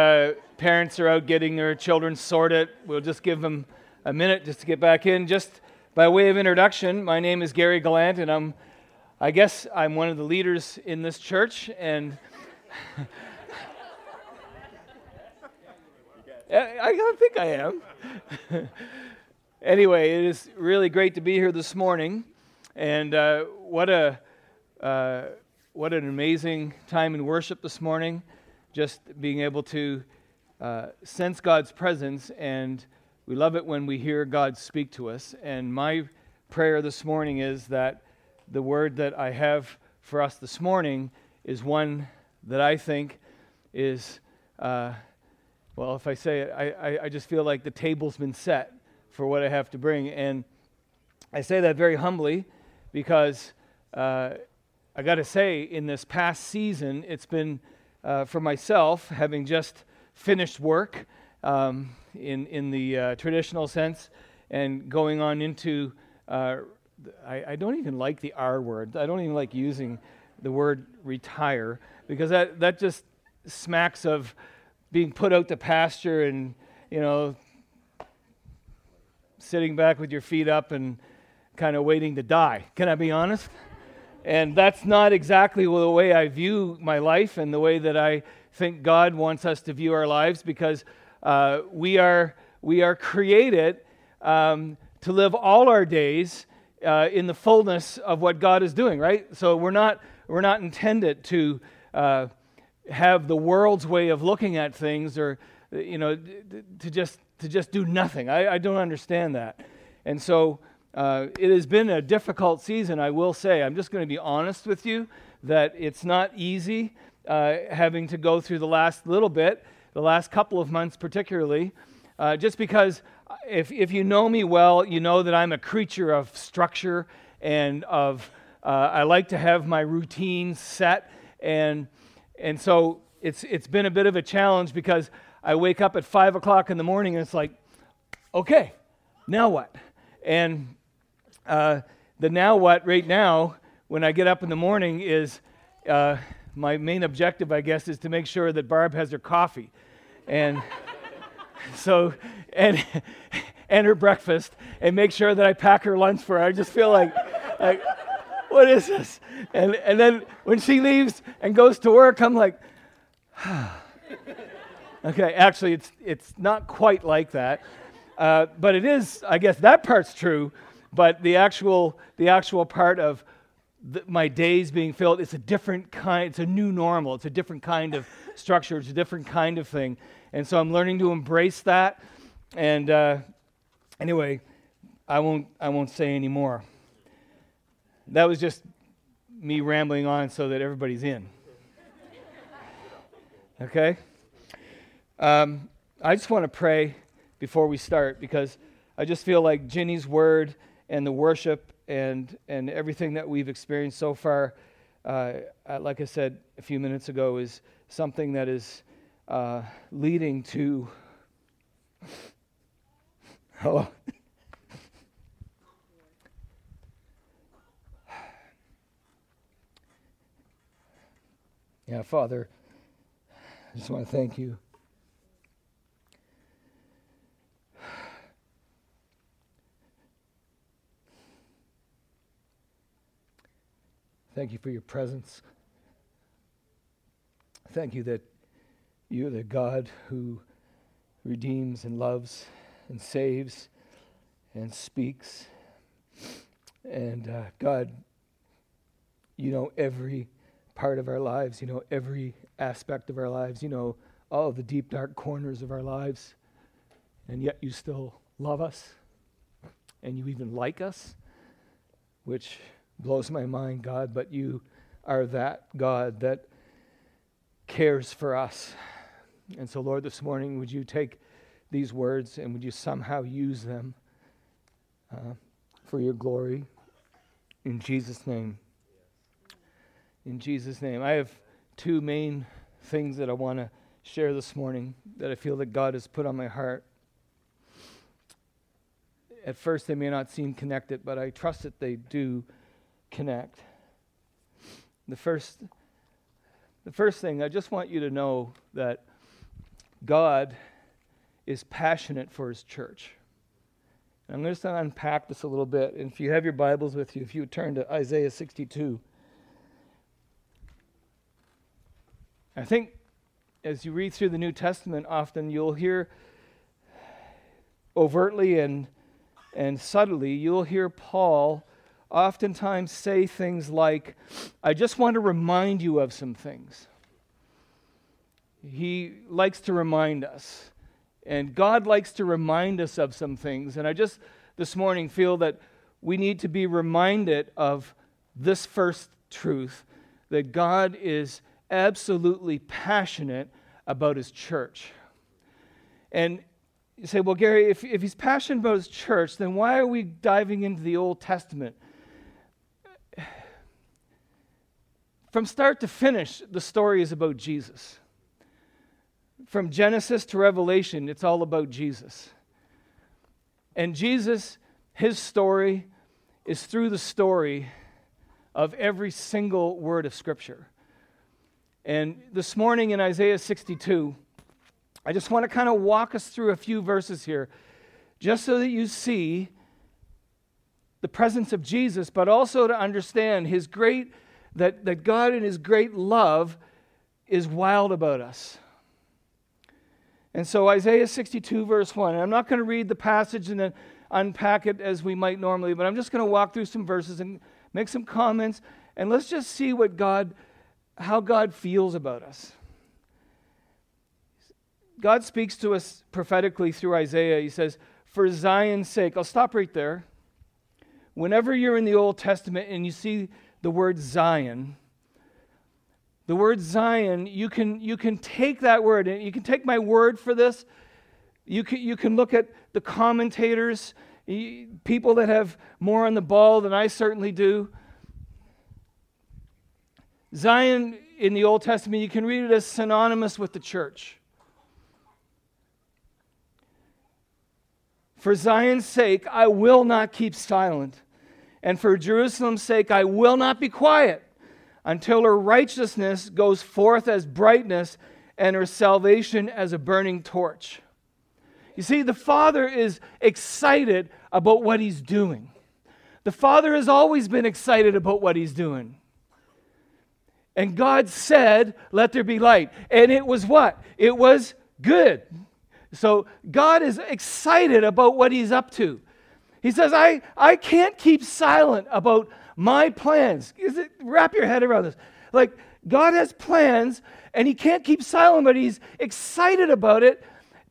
Uh, parents are out getting their children sorted. We'll just give them a minute just to get back in. Just by way of introduction, my name is Gary Gallant, and I'm, I guess, I'm one of the leaders in this church. And I, think I am. anyway, it is really great to be here this morning, and uh, what a uh, what an amazing time in worship this morning just being able to uh, sense God's presence, and we love it when we hear God speak to us. And my prayer this morning is that the word that I have for us this morning is one that I think is, uh, well, if I say it, I, I, I just feel like the table's been set for what I have to bring. And I say that very humbly because uh, I got to say, in this past season, it's been uh, for myself, having just finished work um, in, in the uh, traditional sense and going on into, uh, I, I, don't even like the R word. I don't even like using the word retire because that, that just smacks of being put out to pasture and, you know, sitting back with your feet up and kind of waiting to die. Can I be honest? And that's not exactly the way I view my life and the way that I think God wants us to view our lives because uh, we, are, we are created um, to live all our days uh, in the fullness of what God is doing, right? So we're not, we're not intended to uh, have the world's way of looking at things or, you know, to just, to just do nothing. I, I don't understand that. And so uh, it has been a difficult season, I will say. I'm just going to be honest with you that it's not easy uh, having to go through the last little bit, the last couple of months particularly, uh, just because if, if you know me well, you know that I'm a creature of structure and of, uh, I like to have my routine set. And, and so it's, it's been a bit of a challenge because I wake up at 5 o'clock in the morning and it's like, okay, now what? And uh, the now what right now, when I get up in the morning, is uh, my main objective, I guess, is to make sure that Barb has her coffee. And so, and, and her breakfast, and make sure that I pack her lunch for her. I just feel like, like what is this? And, and then when she leaves and goes to work, I'm like, okay, actually, it's, it's not quite like that. Uh, but it is, I guess that part's true. But the actual, the actual part of the, my days being filled, it's a different kind, it's a new normal. It's a different kind of structure. It's a different kind of thing. And so I'm learning to embrace that. And uh, anyway, I won't, I won't say any more. That was just me rambling on so that everybody's in. Okay? Um, I just want to pray before we start because I just feel like Ginny's word and the worship and, and everything that we've experienced so far, uh, like I said a few minutes ago, is something that is uh, leading to. Hello? yeah, Father, I just want to thank you. Thank you for your presence. Thank you that you're the God who redeems and loves and saves and speaks. And uh, God, you know every part of our lives, you know every aspect of our lives, you know all of the deep, dark corners of our lives. And yet you still love us and you even like us, which blows my mind, God, but you are that God that cares for us. And so, Lord, this morning, would you take these words and would you somehow use them uh, for your glory? In Jesus' name. In Jesus' name. I have two main things that I want to share this morning that I feel that God has put on my heart. At first, they may not seem connected, but I trust that they do connect. The first, the first thing, I just want you to know that God is passionate for his church. And I'm going to unpack this a little bit. And if you have your Bibles with you, if you turn to Isaiah 62. I think as you read through the New Testament, often you'll hear overtly and, and subtly, you'll hear Paul oftentimes say things like, I just want to remind you of some things. He likes to remind us. And God likes to remind us of some things. And I just this morning feel that we need to be reminded of this first truth that God is absolutely passionate about his church. And you say, well, Gary, if, if he's passionate about his church, then why are we diving into the Old Testament? From start to finish, the story is about Jesus from Genesis to Revelation, it's all about Jesus. And Jesus, his story, is through the story of every single word of Scripture. And this morning in Isaiah 62, I just want to kind of walk us through a few verses here, just so that you see the presence of Jesus, but also to understand his great, that, that God in his great love is wild about us. And so, Isaiah 62, verse 1, and I'm not going to read the passage and then unpack it as we might normally, but I'm just going to walk through some verses and make some comments, and let's just see what God, how God feels about us. God speaks to us prophetically through Isaiah. He says, For Zion's sake, I'll stop right there. Whenever you're in the Old Testament and you see the word Zion, the word Zion, you can, you can take that word, and you can take my word for this. You can, you can look at the commentators, people that have more on the ball than I certainly do. Zion in the Old Testament, you can read it as synonymous with the church. For Zion's sake, I will not keep silent. And for Jerusalem's sake, I will not be quiet until her righteousness goes forth as brightness and her salvation as a burning torch. You see, the Father is excited about what He's doing. The Father has always been excited about what He's doing. And God said, Let there be light. And it was what? It was good. So God is excited about what He's up to. He says, I, I can't keep silent about my plans. It, wrap your head around this. Like, God has plans, and He can't keep silent, but He's excited about it.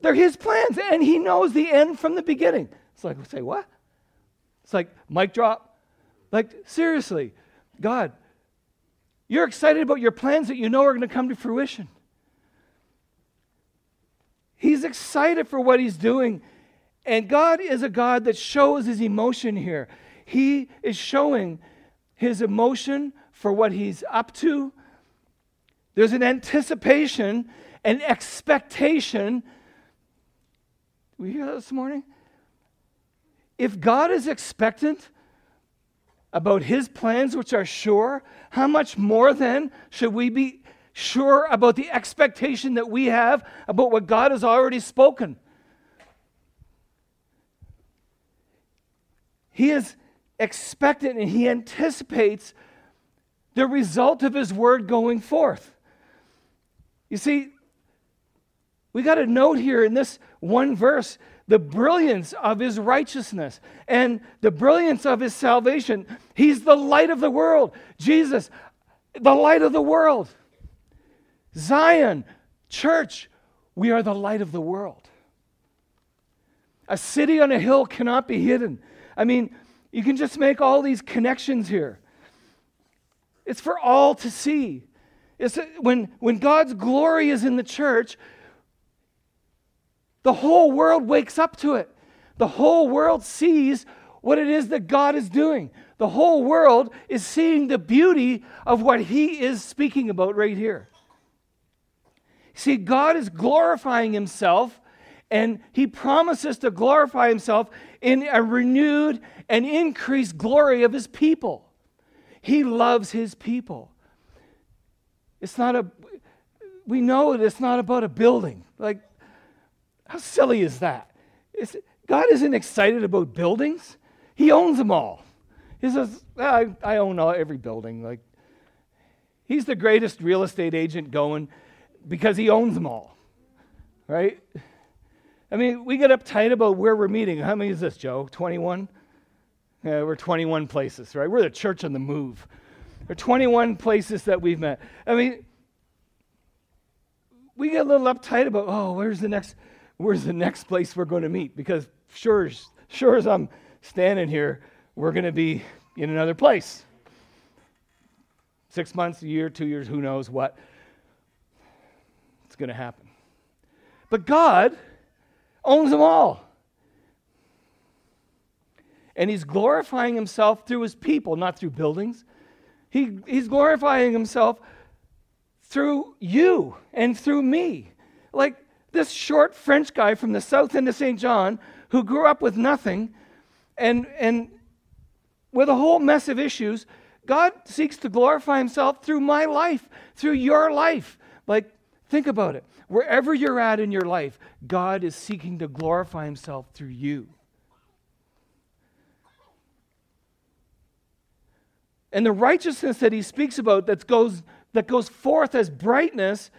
They're His plans, and He knows the end from the beginning. It's like, say, what? It's like, mic drop. Like, seriously, God, you're excited about your plans that you know are going to come to fruition. He's excited for what He's doing. And God is a God that shows His emotion here. He is showing his emotion for what he's up to. There's an anticipation, an expectation. We hear that this morning? If God is expectant about his plans, which are sure, how much more then should we be sure about the expectation that we have about what God has already spoken? He is expectant and he anticipates the result of his word going forth. You see, we got to note here in this one verse the brilliance of his righteousness and the brilliance of his salvation. He's the light of the world. Jesus, the light of the world. Zion, church, we are the light of the world. A city on a hill cannot be hidden. I mean, you can just make all these connections here. It's for all to see. It's uh, when, when God's glory is in the church, the whole world wakes up to it. The whole world sees what it is that God is doing. The whole world is seeing the beauty of what He is speaking about right here. See, God is glorifying Himself, and He promises to glorify Himself in a renewed and increased glory of his people. He loves his people. It's not a, we know that it's not about a building. Like, How silly is that? Is, God isn't excited about buildings. He owns them all. He says, ah, I, I own all, every building. Like, he's the greatest real estate agent going because he owns them all, right? I mean, we get uptight about where we're meeting. How many is this, Joe? 21? Yeah, we're 21 places, right? We're the church on the move. There are 21 places that we've met. I mean, we get a little uptight about, oh, where's the next, where's the next place we're going to meet? Because sure, sure as I'm standing here, we're going to be in another place. Six months, a year, two years, who knows what. It's going to happen. But God owns them all. And He's glorifying Himself through His people, not through buildings. He, he's glorifying Himself through you and through me. Like this short French guy from the south end of St. John who grew up with nothing and, and with a whole mess of issues, God seeks to glorify himself through my life, through your life. Like, think about it. Wherever you're at in your life, God is seeking to glorify himself through you. And the righteousness that he speaks about that goes, that goes forth as brightness,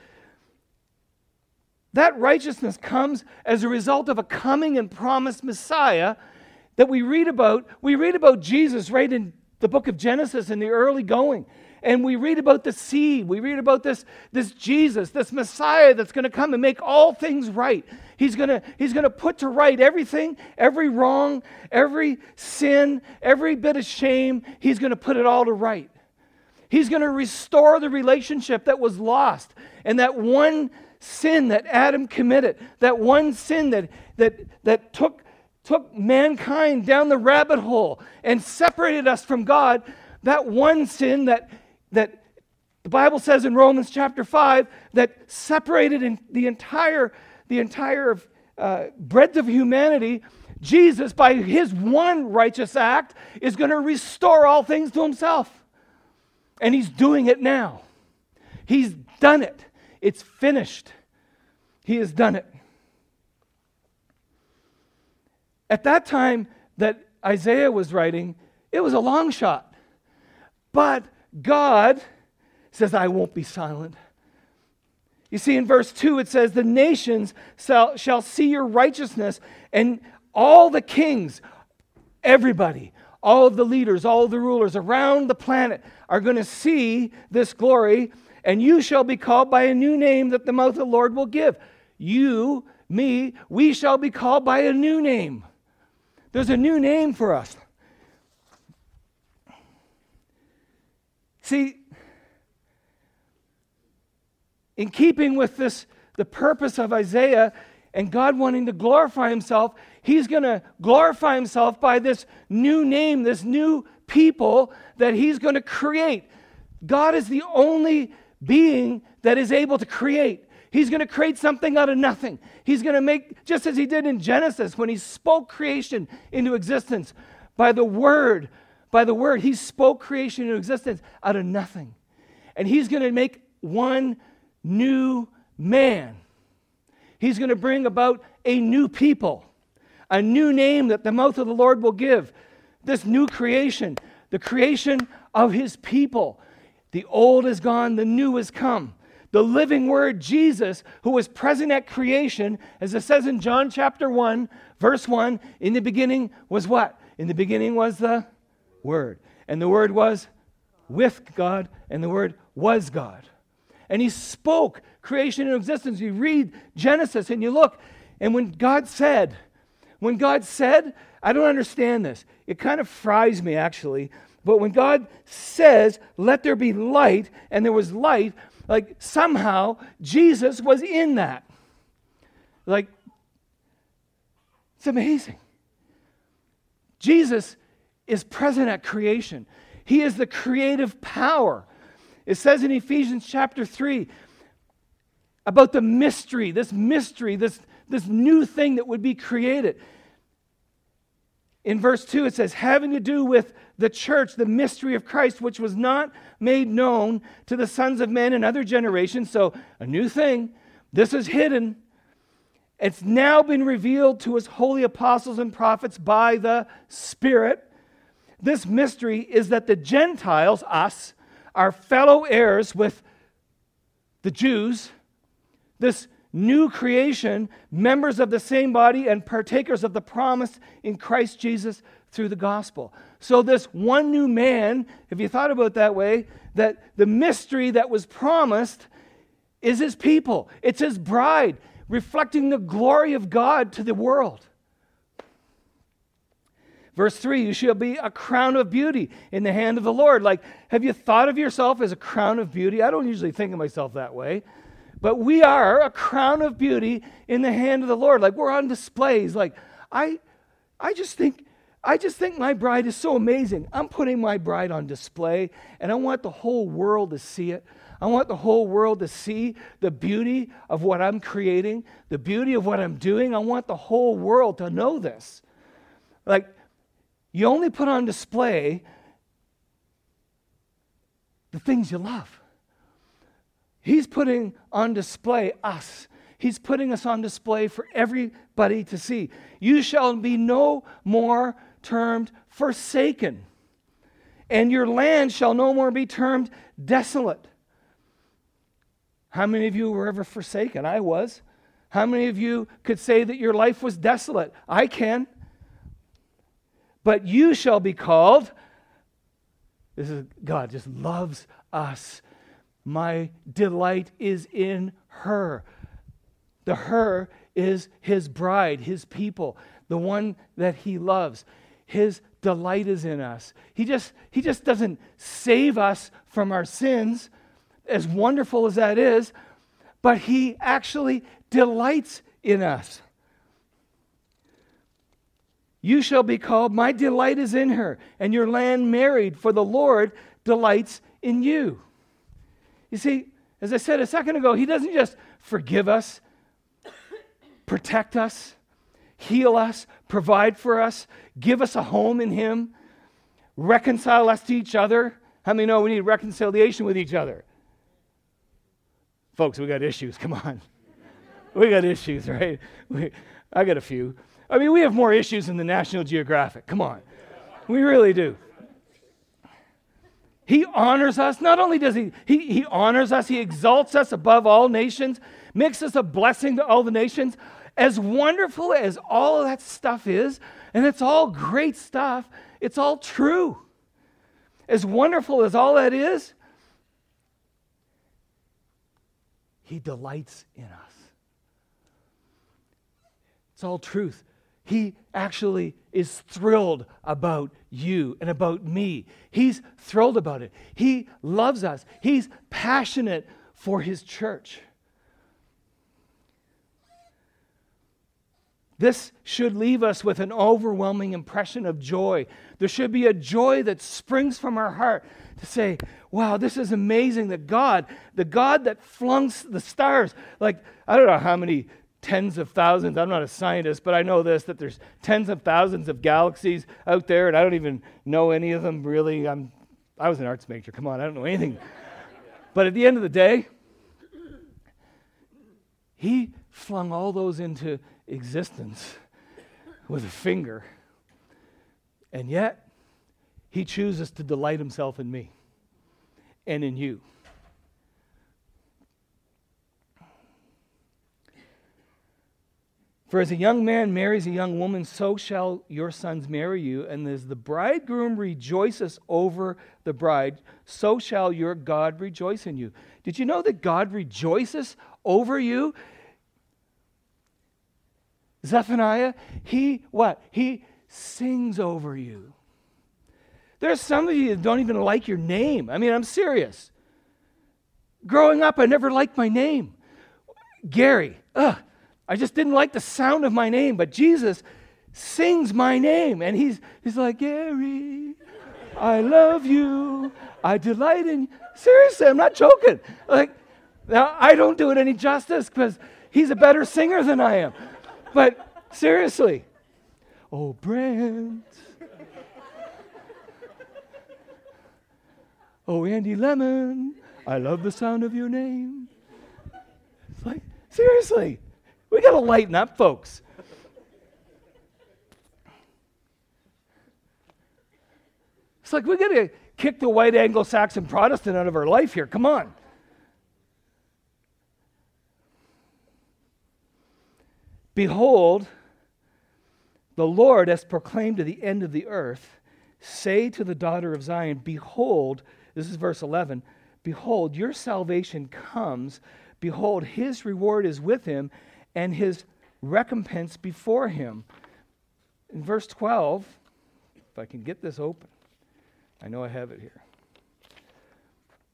that righteousness comes as a result of a coming and promised Messiah that we read about. We read about Jesus right in the book of Genesis in the early going. And we read about the seed. We read about this, this Jesus, this Messiah that's going to come and make all things right. He's going to, he's going to put to right everything, every wrong, every sin, every bit of shame. He's going to put it all to right. He's going to restore the relationship that was lost. And that one sin that Adam committed, that one sin that, that, that took took mankind down the rabbit hole and separated us from God, that one sin that, that the Bible says in Romans chapter 5 that separated in the entire, the entire uh, breadth of humanity, Jesus, by his one righteous act, is going to restore all things to himself. And he's doing it now. He's done it. It's finished. He has done it. At that time that Isaiah was writing, it was a long shot. But God says, I won't be silent. You see, in verse 2, it says, The nations shall, shall see your righteousness, and all the kings, everybody, all of the leaders, all of the rulers around the planet are going to see this glory, and you shall be called by a new name that the mouth of the Lord will give. You, me, we shall be called by a new name. There's a new name for us. See, in keeping with this, the purpose of Isaiah and God wanting to glorify himself, he's going to glorify himself by this new name, this new people that he's going to create. God is the only being that is able to create. He's going to create something out of nothing. He's going to make, just as he did in Genesis when he spoke creation into existence by the word, by the word, he spoke creation into existence out of nothing. And he's going to make one new man. He's going to bring about a new people, a new name that the mouth of the Lord will give. This new creation, the creation of his people. The old is gone, the new has come the living word Jesus, who was present at creation, as it says in John chapter 1, verse 1, in the beginning was what? In the beginning was the Word. And the Word was with God, and the Word was God. And He spoke creation into existence. You read Genesis and you look, and when God said, when God said, I don't understand this. It kind of fries me actually. But when God says, let there be light, and there was light, like somehow Jesus was in that. Like, it's amazing. Jesus is present at creation, He is the creative power. It says in Ephesians chapter 3 about the mystery, this mystery, this, this new thing that would be created. In verse 2, it says, having to do with the church, the mystery of Christ, which was not made known to the sons of men in other generations. So, a new thing. This is hidden. It's now been revealed to his holy apostles and prophets by the Spirit. This mystery is that the Gentiles, us, are fellow heirs with the Jews, this new creation, members of the same body, and partakers of the promise in Christ Jesus through the gospel. So, this one new man, if you thought about that way, that the mystery that was promised is his people, it's his bride, reflecting the glory of God to the world. Verse 3 You shall be a crown of beauty in the hand of the Lord. Like, have you thought of yourself as a crown of beauty? I don't usually think of myself that way. But we are a crown of beauty in the hand of the Lord. Like, we're on displays. Like, I, I just think. I just think my bride is so amazing. I'm putting my bride on display, and I want the whole world to see it. I want the whole world to see the beauty of what I'm creating, the beauty of what I'm doing. I want the whole world to know this. Like, you only put on display the things you love. He's putting on display us. He's putting us on display for everybody to see. You shall be no more termed forsaken, and your land shall no more be termed desolate. How many of you were ever forsaken? I was. How many of you could say that your life was desolate? I can. But you shall be called. This is God just loves us. My delight is in her. The her is his bride, his people, the one that he loves. His delight is in us. He just, he just doesn't save us from our sins, as wonderful as that is, but He actually delights in us. You shall be called, My delight is in her, and your land married, for the Lord delights in you. You see, as I said a second ago, He doesn't just forgive us, protect us, heal us, provide for us, give us a home in Him, reconcile us to each other. How many know we need reconciliation with each other? Folks, we got issues. Come on. We got issues, right? We, I got a few. I mean, we have more issues than the National Geographic. Come on. We really do. He honors us. Not only does he, he, he honors us, he exalts us above all nations, makes us a blessing to all the nations. As wonderful as all of that stuff is, and it's all great stuff, it's all true. As wonderful as all that is, He delights in us. It's all truth. He actually is thrilled about you and about me. He's thrilled about it. He loves us. He's passionate for his church. This should leave us with an overwhelming impression of joy. There should be a joy that springs from our heart to say, wow, this is amazing that God, the God that flung the stars, like, I don't know how many tens of thousands, I'm not a scientist, but I know this, that there's tens of thousands of galaxies out there, and I don't even know any of them really. I'm, I was an arts major, come on, I don't know anything. but at the end of the day, he flung all those into existence with a finger. And yet, he chooses to delight himself in me and in you. For as a young man marries a young woman, so shall your sons marry you. And as the bridegroom rejoices over the bride, so shall your God rejoice in you. Did you know that God rejoices over you? Zephaniah, he what? He sings over you. There's some of you that don't even like your name. I mean, I'm serious. Growing up, I never liked my name. Gary, ugh, I just didn't like the sound of my name, but Jesus sings my name, and he's, he's like, Gary, I love you. I delight in you. Seriously, I'm not joking. Like, now, I don't do it any justice because he's a better singer than I am. But seriously, oh, Brent. Oh, Andy Lemon, I love the sound of your name. It's like, seriously, We got to lighten up, folks. It's like we got to kick the white Anglo Saxon Protestant out of our life here. Come on. Behold, the Lord has proclaimed to the end of the earth, say to the daughter of Zion, Behold, this is verse 11, Behold, your salvation comes. Behold, his reward is with him, and his recompense before him. In verse 12, if I can get this open. I know I have it here.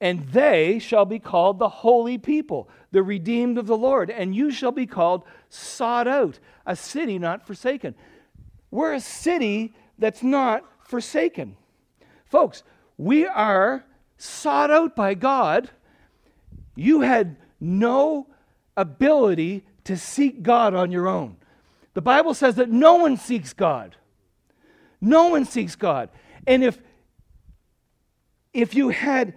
And they shall be called the holy people, the redeemed of the Lord. And you shall be called sought out, a city not forsaken. We're a city that's not forsaken. Folks, we are sought out by God. You had no ability to seek God on your own. The Bible says that no one seeks God. No one seeks God. And if if you had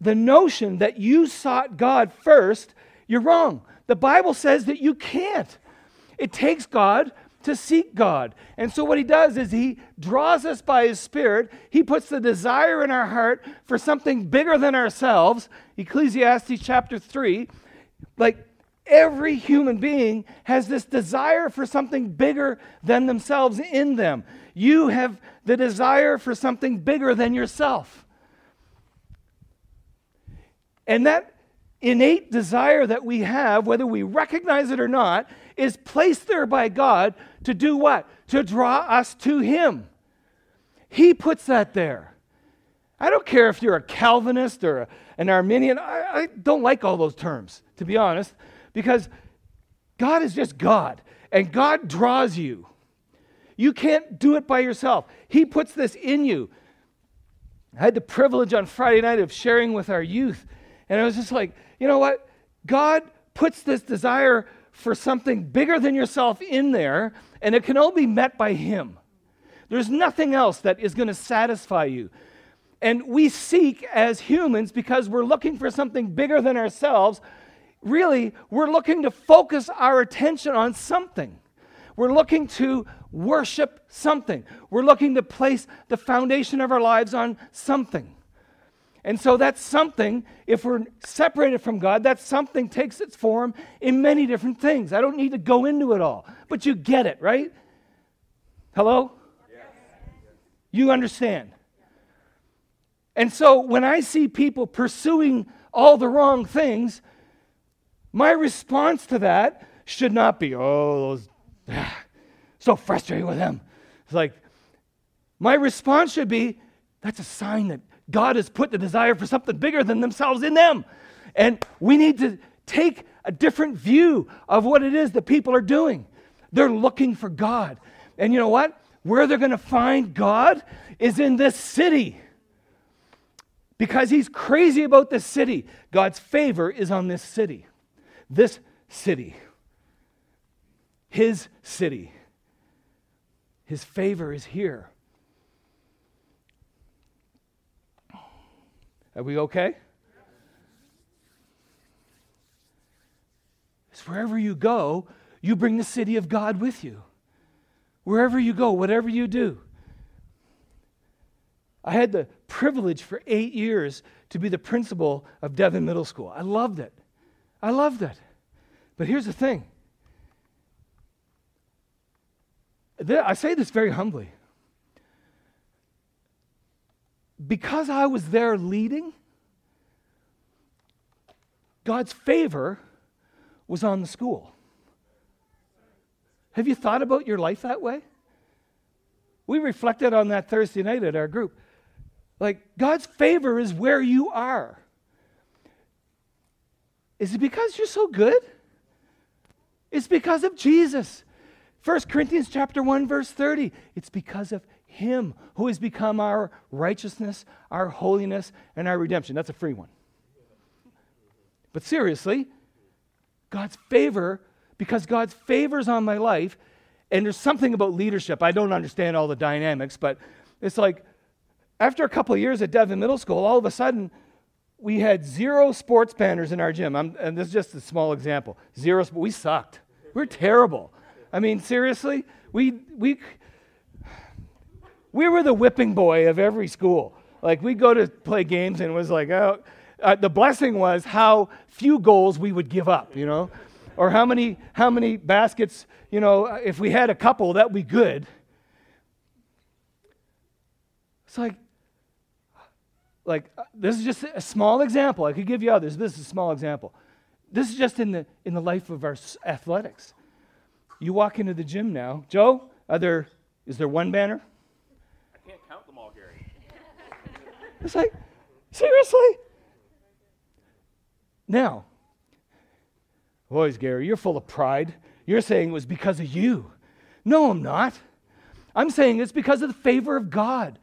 the notion that you sought God first, you're wrong. The Bible says that you can't. It takes God to seek God. And so, what he does is he draws us by his Spirit. He puts the desire in our heart for something bigger than ourselves. Ecclesiastes chapter 3. Like every human being has this desire for something bigger than themselves in them. You have the desire for something bigger than yourself. And that innate desire that we have, whether we recognize it or not, is placed there by God to do what? To draw us to Him. He puts that there. I don't care if you're a Calvinist or an Arminian. I, I don't like all those terms, to be honest, because God is just God, and God draws you. You can't do it by yourself. He puts this in you. I had the privilege on Friday night of sharing with our youth and I was just like, you know what? God puts this desire for something bigger than yourself in there, and it can only be met by Him. There's nothing else that is going to satisfy you. And we seek as humans because we're looking for something bigger than ourselves. Really, we're looking to focus our attention on something. We're looking to worship something. We're looking to place the foundation of our lives on something. And so that's something, if we're separated from God, that something takes its form in many different things. I don't need to go into it all, but you get it, right? Hello? Yes. You understand. And so when I see people pursuing all the wrong things, my response to that should not be, oh, those, ah, so frustrating with them. It's like, my response should be, that's a sign that God has put the desire for something bigger than themselves in them. And we need to take a different view of what it is that people are doing. They're looking for God. And you know what? Where they're going to find God is in this city. Because he's crazy about this city. God's favor is on this city. This city. His city. His favor is here. Are we okay? It's wherever you go, you bring the city of God with you. Wherever you go, whatever you do. I had the privilege for eight years to be the principal of Devon Middle School. I loved it. I love that. But here's the thing I say this very humbly because I was there leading, God's favor was on the school. Have you thought about your life that way? We reflected on that Thursday night at our group. Like, God's favor is where you are. Is it because you're so good? It's because of Jesus. 1 Corinthians chapter 1 verse 30. It's because of him who has become our righteousness, our holiness, and our redemption. That's a free one. But seriously, God's favor, because God's favors on my life, and there's something about leadership. I don't understand all the dynamics, but it's like after a couple of years at Devon Middle School, all of a sudden we had zero sports banners in our gym. I'm, and this is just a small example. Zero, we sucked. We're terrible. I mean, seriously, we we we were the whipping boy of every school. Like we go to play games and it was like, oh, uh, the blessing was how few goals we would give up, you know, or how many how many baskets, you know, if we had a couple, that would be good. It's like, like uh, this is just a small example. I could give you others. This is a small example. This is just in the in the life of our athletics. You walk into the gym now, Joe. Are there is there one banner? I can't count them all, Gary. It's like, seriously? Now, boys, Gary, you're full of pride. You're saying it was because of you. No, I'm not. I'm saying it's because of the favor of God.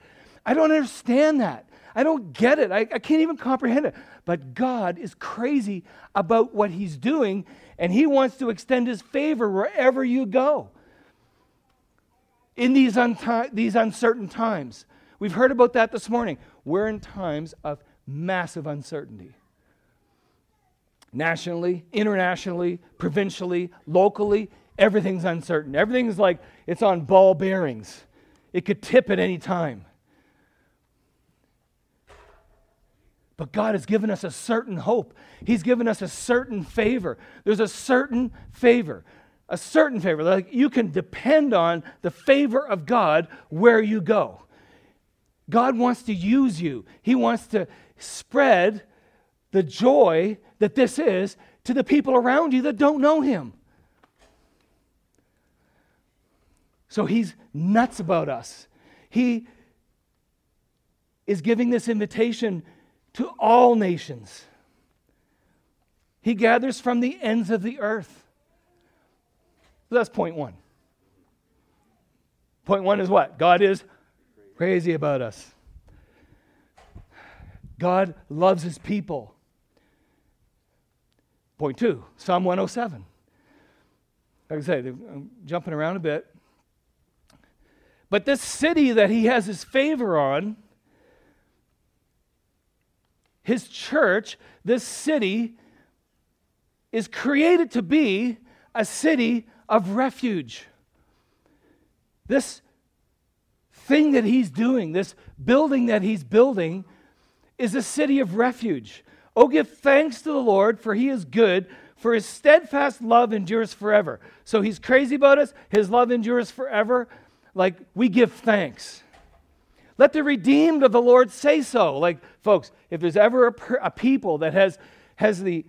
I don't understand that. I don't get it. I, I, can't even comprehend it. But God is crazy about what He's doing, and He wants to extend His favor wherever you go. In these, unti- these uncertain times, we've heard about that this morning. We're in times of massive uncertainty. Nationally, internationally, provincially, locally, everything's uncertain. Everything's like it's on ball bearings. It could tip at any time. But God has given us a certain hope. He's given us a certain favor. There's a certain favor, a certain favor. Like you can depend on the favor of God where you go. God wants to use you, He wants to spread the joy that this is to the people around you that don't know Him. So He's nuts about us. He is giving this invitation to all nations. He gathers from the ends of the earth. That's point one. Point one is what? God is crazy about us. God loves his people. Point two, Psalm 107. Like I say, I'm jumping around a bit. But this city that he has his favor on his church, this city, is created to be a city of refuge. This thing that he's doing, this building that he's building, is a city of refuge. Oh, give thanks to the Lord, for he is good, for his steadfast love endures forever. So he's crazy about us, his love endures forever. Like, we give thanks. Let the redeemed of the Lord say so. Like, folks, if there's ever a, a people that has, has the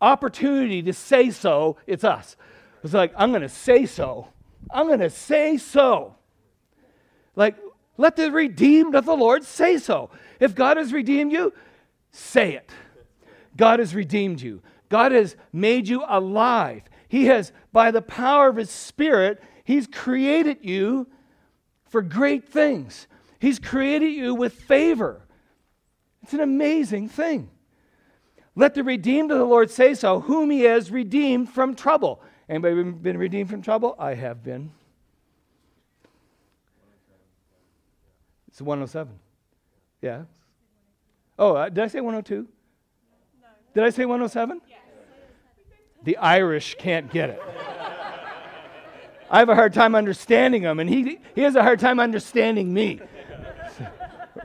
opportunity to say so, it's us. It's like, I'm going to say so. I'm going to say so. Like, let the redeemed of the Lord say so. If God has redeemed you, say it. God has redeemed you. God has made you alive. He has, by the power of His Spirit, He's created you for great things. He's created you with favor. It's an amazing thing. Let the redeemed of the Lord say so, whom he has redeemed from trouble. Anybody been redeemed from trouble? I have been. It's 107. Yeah. Oh, uh, did I say 102? No. Did I say 107? Yes. The Irish can't get it. I have a hard time understanding him, and he, he has a hard time understanding me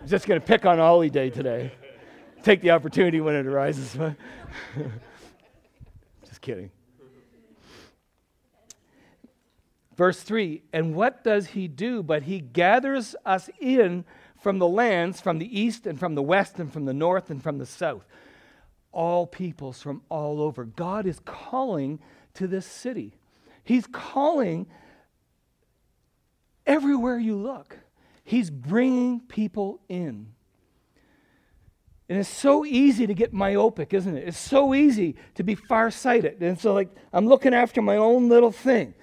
just going to pick on Ollie Day today. Take the opportunity when it arises. just kidding. Verse 3 And what does he do? But he gathers us in from the lands, from the east and from the west and from the north and from the south. All peoples from all over. God is calling to this city. He's calling everywhere you look. He's bringing people in. And it's so easy to get myopic, isn't it? It's so easy to be farsighted. And so, like, I'm looking after my own little thing.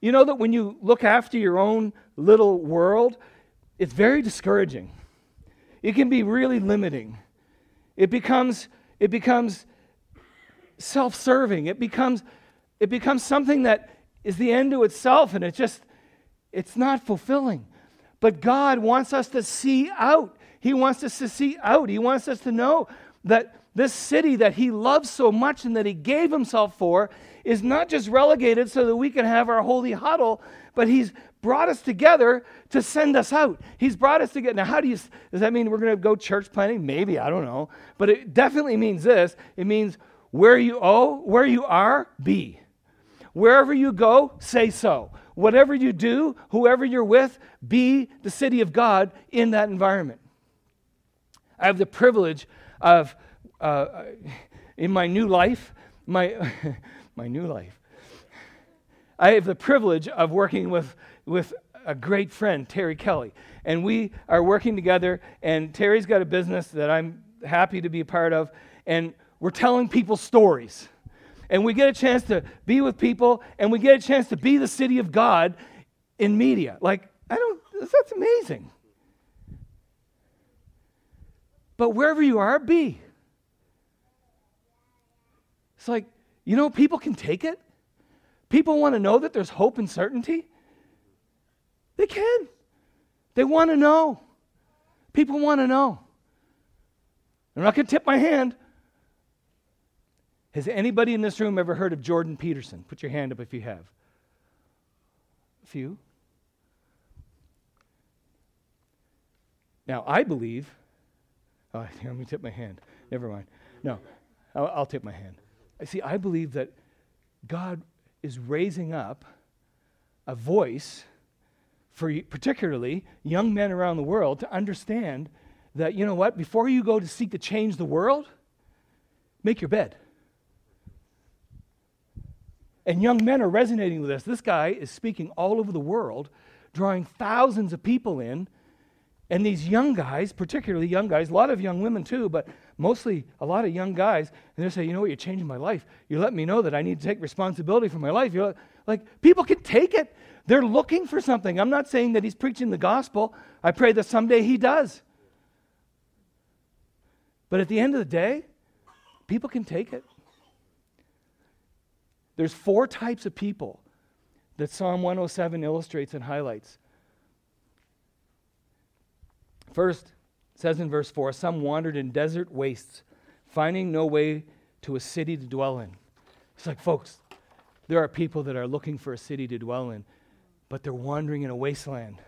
You know that when you look after your own little world, it's very discouraging. It can be really limiting. It becomes, it becomes self-serving. It becomes, it becomes something that is the end to itself, and it just it's not fulfilling. But God wants us to see out. He wants us to see out. He wants us to know that, this city that he loves so much and that he gave himself for is not just relegated so that we can have our holy huddle, but he's brought us together to send us out. He's brought us together. Now, how do you, does that mean we're going to go church planting? Maybe, I don't know. But it definitely means this it means where you oh, where you are, be. Wherever you go, say so. Whatever you do, whoever you're with, be the city of God in that environment. I have the privilege of, uh, in my new life, my, my new life, I have the privilege of working with, with a great friend, Terry Kelly. And we are working together, and Terry's got a business that I'm happy to be a part of, and we're telling people stories and we get a chance to be with people and we get a chance to be the city of God in media. Like, I don't, that's amazing. But wherever you are, be. It's like, you know, people can take it. People want to know that there's hope and certainty. They can. They want to know. People want to know. I'm not going to tip my hand. Has anybody in this room ever heard of Jordan Peterson? Put your hand up if you have. A few. Now, I believe. Oh, let me tip my hand. Never mind. No, I'll, I'll tip my hand. I see, I believe that God is raising up a voice for particularly young men around the world to understand that, you know what, before you go to seek to change the world, make your bed. And young men are resonating with this. This guy is speaking all over the world, drawing thousands of people in. And these young guys, particularly young guys, a lot of young women too, but mostly a lot of young guys, and they're saying, you know what, you're changing my life. You let me know that I need to take responsibility for my life. You're like, people can take it. They're looking for something. I'm not saying that he's preaching the gospel. I pray that someday he does. But at the end of the day, people can take it. There's four types of people that Psalm 107 illustrates and highlights. First, says in verse 4 Some wandered in desert wastes, finding no way to a city to dwell in. It's like, folks, there are people that are looking for a city to dwell in, but they're wandering in a wasteland.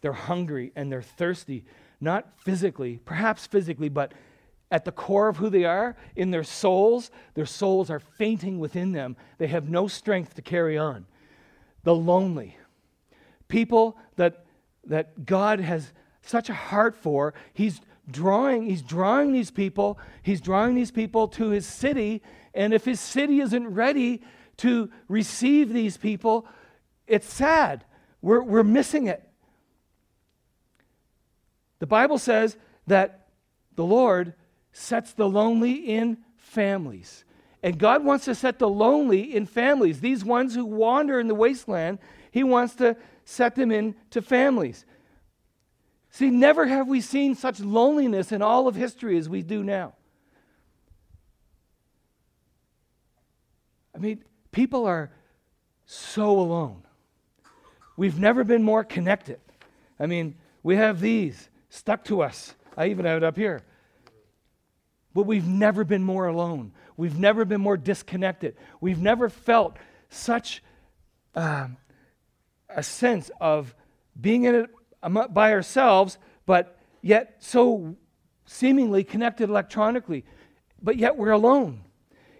They're hungry and they're thirsty, not physically, perhaps physically, but at the core of who they are, in their souls, their souls are fainting within them. They have no strength to carry on. The lonely. People that, that God has such a heart for, He's drawing, He's drawing these people, He's drawing these people to His city, and if His city isn't ready to receive these people, it's sad. We're, we're missing it. The Bible says that the Lord sets the lonely in families. And God wants to set the lonely in families. These ones who wander in the wasteland, He wants to set them into families. See, never have we seen such loneliness in all of history as we do now. I mean, people are so alone. We've never been more connected. I mean, we have these stuck to us. I even have it up here. But we've never been more alone. We've never been more disconnected. We've never felt such um, a sense of being in it by ourselves, but yet so seemingly connected electronically, but yet we're alone.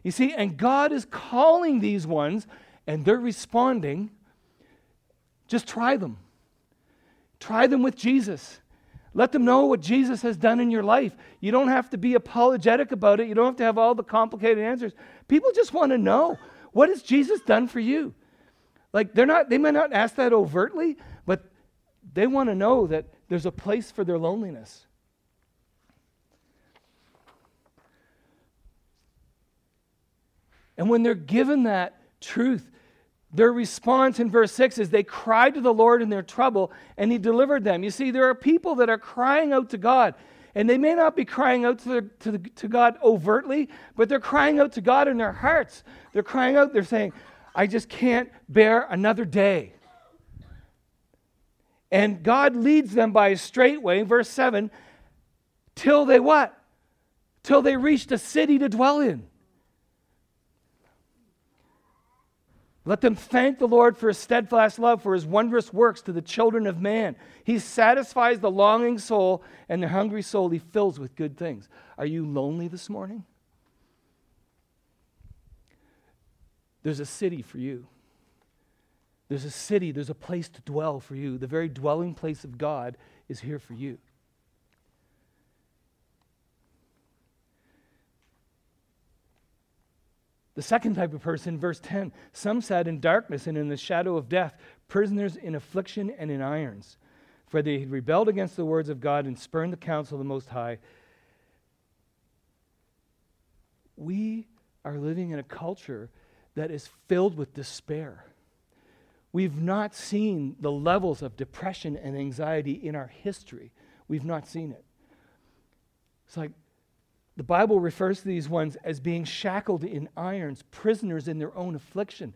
You see, and God is calling these ones, and they're responding. Just try them. Try them with Jesus. Let them know what Jesus has done in your life. You don't have to be apologetic about it. You don't have to have all the complicated answers. People just want to know what has Jesus done for you? Like they're not they might not ask that overtly, but they want to know that there's a place for their loneliness. And when they're given that truth, their response in verse 6 is they cried to the Lord in their trouble and he delivered them. You see, there are people that are crying out to God. And they may not be crying out to, to, the, to God overtly, but they're crying out to God in their hearts. They're crying out, they're saying, I just can't bear another day. And God leads them by a straight way, verse 7, till they what? till they reached a city to dwell in. Let them thank the Lord for his steadfast love, for his wondrous works to the children of man. He satisfies the longing soul, and the hungry soul he fills with good things. Are you lonely this morning? There's a city for you. There's a city, there's a place to dwell for you. The very dwelling place of God is here for you. The second type of person, verse 10 some sat in darkness and in the shadow of death, prisoners in affliction and in irons. For they had rebelled against the words of God and spurned the counsel of the Most High. We are living in a culture that is filled with despair. We've not seen the levels of depression and anxiety in our history. We've not seen it. It's like the Bible refers to these ones as being shackled in irons, prisoners in their own affliction.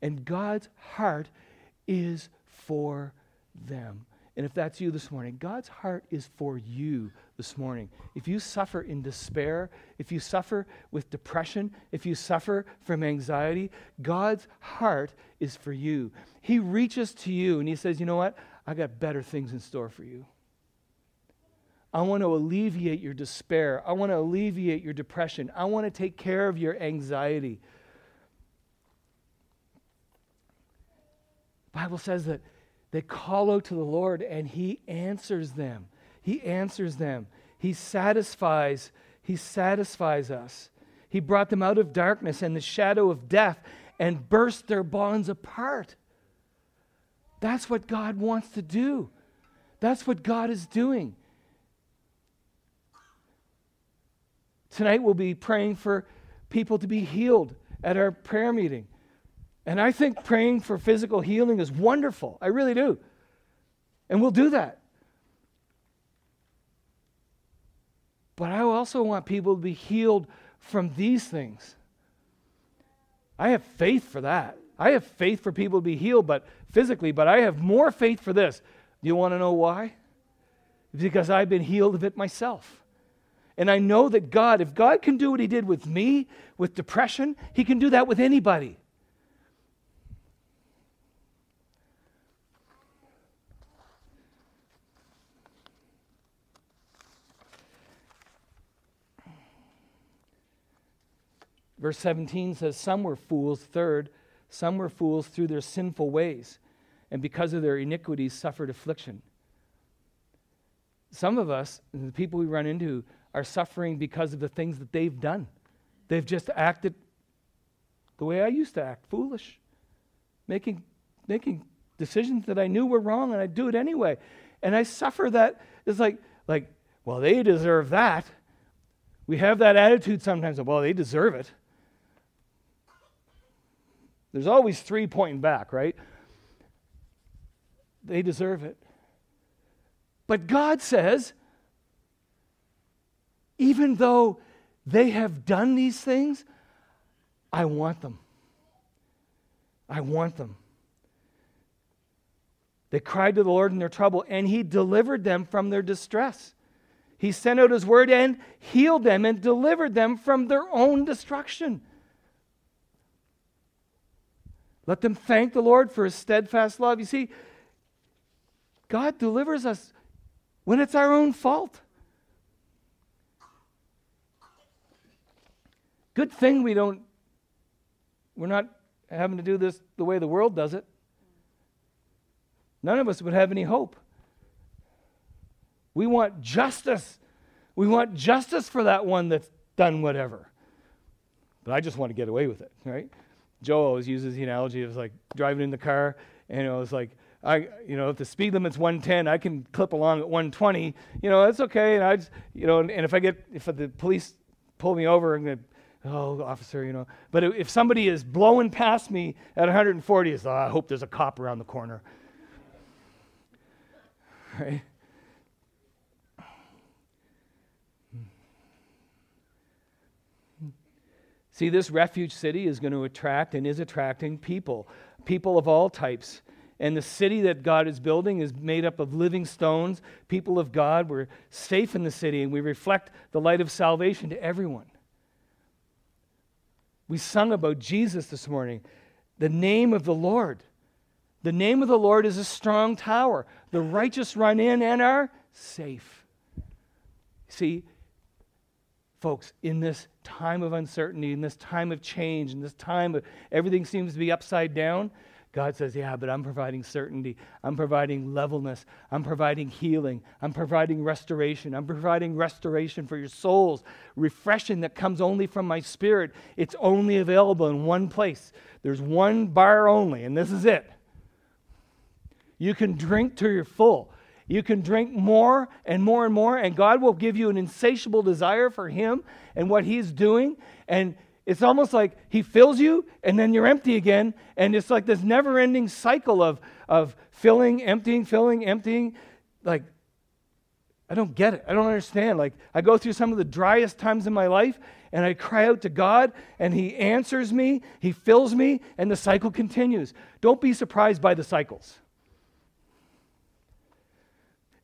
And God's heart is for them. And if that's you this morning, God's heart is for you this morning. If you suffer in despair, if you suffer with depression, if you suffer from anxiety, God's heart is for you. He reaches to you and He says, You know what? I got better things in store for you. I want to alleviate your despair. I want to alleviate your depression. I want to take care of your anxiety. The Bible says that they call out to the Lord and he answers them. He answers them. He satisfies he satisfies us. He brought them out of darkness and the shadow of death and burst their bonds apart. That's what God wants to do. That's what God is doing. Tonight we'll be praying for people to be healed at our prayer meeting. And I think praying for physical healing is wonderful. I really do. And we'll do that. But I also want people to be healed from these things. I have faith for that. I have faith for people to be healed but physically, but I have more faith for this. Do you want to know why? Because I've been healed of it myself. And I know that God, if God can do what He did with me, with depression, He can do that with anybody. Verse 17 says, Some were fools, third, some were fools through their sinful ways, and because of their iniquities suffered affliction. Some of us, the people we run into, are suffering because of the things that they've done. They've just acted the way I used to act, foolish, making, making decisions that I knew were wrong, and I do it anyway. And I suffer that. It's like, like, well, they deserve that. We have that attitude sometimes of, well, they deserve it. There's always three pointing back, right? They deserve it. But God says, even though they have done these things, I want them. I want them. They cried to the Lord in their trouble, and He delivered them from their distress. He sent out His word and healed them and delivered them from their own destruction. Let them thank the Lord for His steadfast love. You see, God delivers us when it's our own fault. Good thing we don't, we're not having to do this the way the world does it. None of us would have any hope. We want justice. We want justice for that one that's done whatever. But I just want to get away with it, right? Joe always uses the analogy of like driving in the car, and it was like, I, you know, if the speed limit's 110, I can clip along at 120. You know, that's okay. And I, just, you know, and, and if I get, if the police pull me over and oh, officer, you know. But if somebody is blowing past me at 140, it's, oh, I hope there's a cop around the corner. Right? See, this refuge city is going to attract and is attracting people, people of all types. and the city that God is building is made up of living stones, people of God. We're safe in the city, and we reflect the light of salvation to everyone. We sung about Jesus this morning, the name of the Lord. The name of the Lord is a strong tower. The righteous run in and are safe. See, folks, in this time of uncertainty, in this time of change, in this time of everything seems to be upside down, God says, Yeah, but I'm providing certainty. I'm providing levelness. I'm providing healing. I'm providing restoration. I'm providing restoration for your souls, refreshing that comes only from my spirit. It's only available in one place. There's one bar only, and this is it. You can drink till you're full. You can drink more and more and more, and God will give you an insatiable desire for Him and what He's doing. And it's almost like He fills you, and then you're empty again. And it's like this never ending cycle of, of filling, emptying, filling, emptying. Like, I don't get it. I don't understand. Like, I go through some of the driest times in my life, and I cry out to God, and He answers me, He fills me, and the cycle continues. Don't be surprised by the cycles.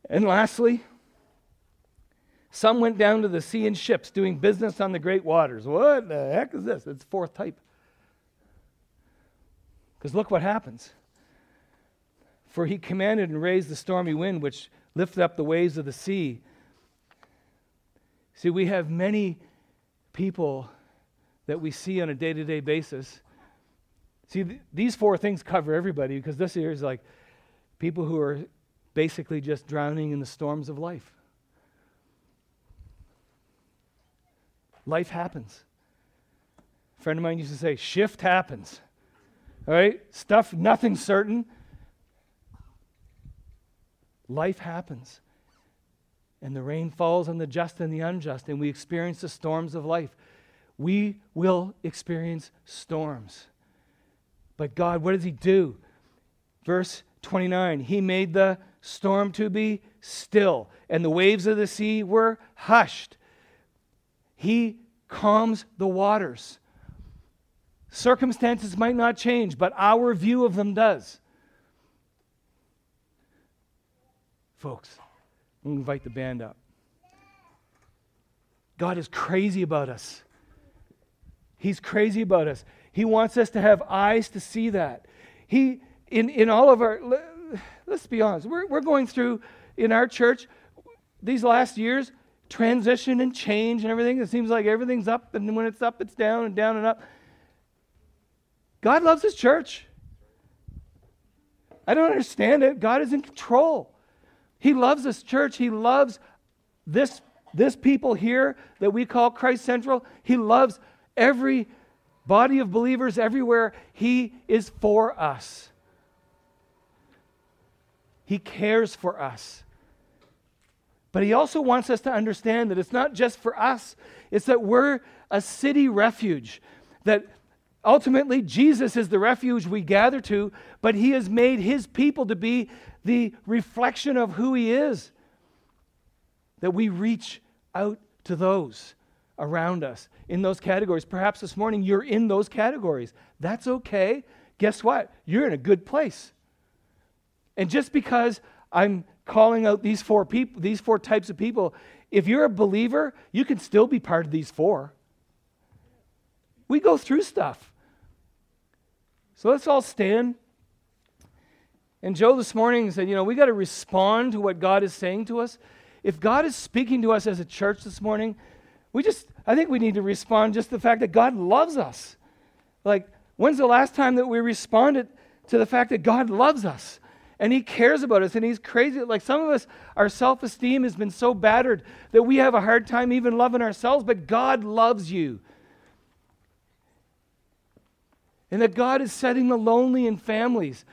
And lastly, some went down to the sea in ships doing business on the great waters. What the heck is this? It's fourth type. Because look what happens. For he commanded and raised the stormy wind, which lifted up the waves of the sea. See, we have many people that we see on a day to day basis. See, th- these four things cover everybody because this here is like people who are basically just drowning in the storms of life. Life happens. A friend of mine used to say, shift happens. All right? Stuff, nothing certain. Life happens. And the rain falls on the just and the unjust, and we experience the storms of life. We will experience storms. But God, what does He do? Verse 29 He made the storm to be still, and the waves of the sea were hushed. He calms the waters. Circumstances might not change, but our view of them does. Folks, I'm going to invite the band up. God is crazy about us. He's crazy about us. He wants us to have eyes to see that. He, in, in all of our, let's be honest, we're, we're going through in our church these last years transition and change and everything. It seems like everything's up, and when it's up, it's down and down and up. God loves his church. I don't understand it. God is in control. He loves this church. He loves this, this people here that we call Christ Central. He loves every body of believers everywhere. He is for us. He cares for us. But he also wants us to understand that it's not just for us, it's that we're a city refuge. That ultimately Jesus is the refuge we gather to, but he has made his people to be the reflection of who he is. That we reach out to those around us in those categories. Perhaps this morning you're in those categories. That's okay. Guess what? You're in a good place. And just because I'm calling out these four people, these four types of people, if you're a believer, you can still be part of these four. We go through stuff. So let's all stand. And Joe this morning said, you know, we got to respond to what God is saying to us. If God is speaking to us as a church this morning, we just, I think we need to respond just the fact that God loves us. Like, when's the last time that we responded to the fact that God loves us? And he cares about us and he's crazy. Like some of us our self-esteem has been so battered that we have a hard time even loving ourselves but god loves you. And that god is setting the lonely in families.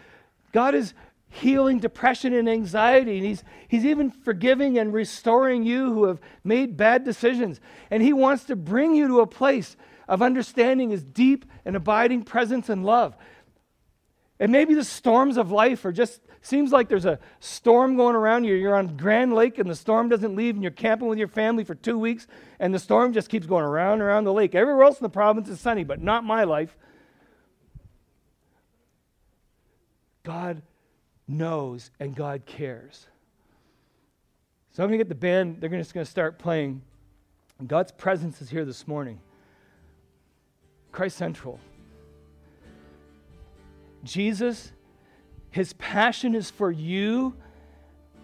God is healing depression and anxiety and he's, he's even forgiving and restoring you who have made bad decisions. And he wants to bring you to a place of understanding his deep and abiding presence and love. And maybe the storms of life are just Seems like there's a storm going around you. You're on Grand Lake and the storm doesn't leave, and you're camping with your family for two weeks, and the storm just keeps going around and around the lake. Everywhere else in the province is sunny, but not my life. God knows and God cares. So I'm going to get the band, they're just going to start playing. God's presence is here this morning. Christ Central. Jesus, his passion is for you.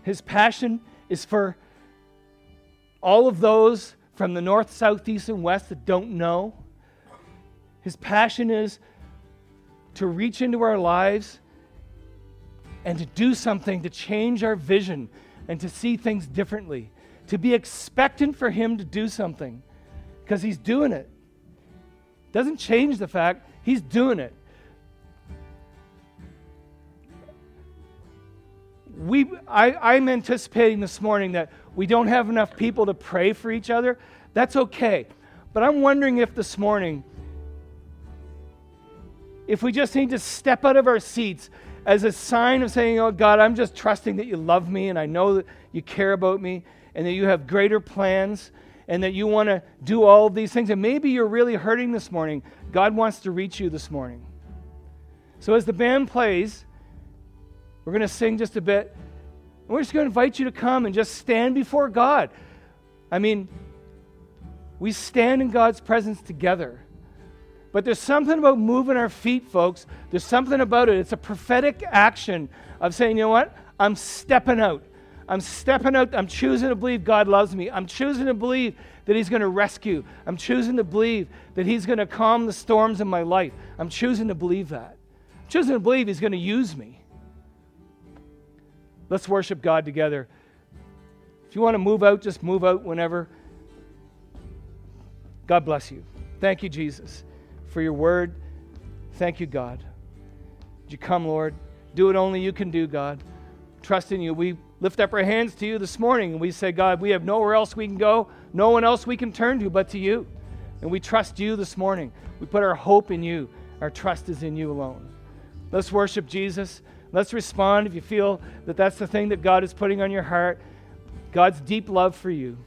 His passion is for all of those from the north, south, east, and west that don't know. His passion is to reach into our lives and to do something to change our vision and to see things differently, to be expectant for Him to do something because He's doing it. Doesn't change the fact He's doing it. We, I, I'm anticipating this morning that we don't have enough people to pray for each other. That's okay. But I'm wondering if this morning, if we just need to step out of our seats as a sign of saying, Oh God, I'm just trusting that you love me and I know that you care about me and that you have greater plans and that you want to do all of these things. And maybe you're really hurting this morning. God wants to reach you this morning. So as the band plays, we're going to sing just a bit. And we're just going to invite you to come and just stand before God. I mean, we stand in God's presence together. But there's something about moving our feet, folks. There's something about it. It's a prophetic action of saying, you know what? I'm stepping out. I'm stepping out. I'm choosing to believe God loves me. I'm choosing to believe that He's going to rescue. I'm choosing to believe that He's going to calm the storms in my life. I'm choosing to believe that. I'm choosing to believe He's going to use me. Let's worship God together. If you want to move out, just move out whenever. God bless you. Thank you, Jesus, for your word. Thank you, God. Would you come, Lord? Do what only you can do, God. Trust in you. We lift up our hands to you this morning and we say, God, we have nowhere else we can go, no one else we can turn to but to you. And we trust you this morning. We put our hope in you. Our trust is in you alone. Let's worship Jesus. Let's respond if you feel that that's the thing that God is putting on your heart. God's deep love for you.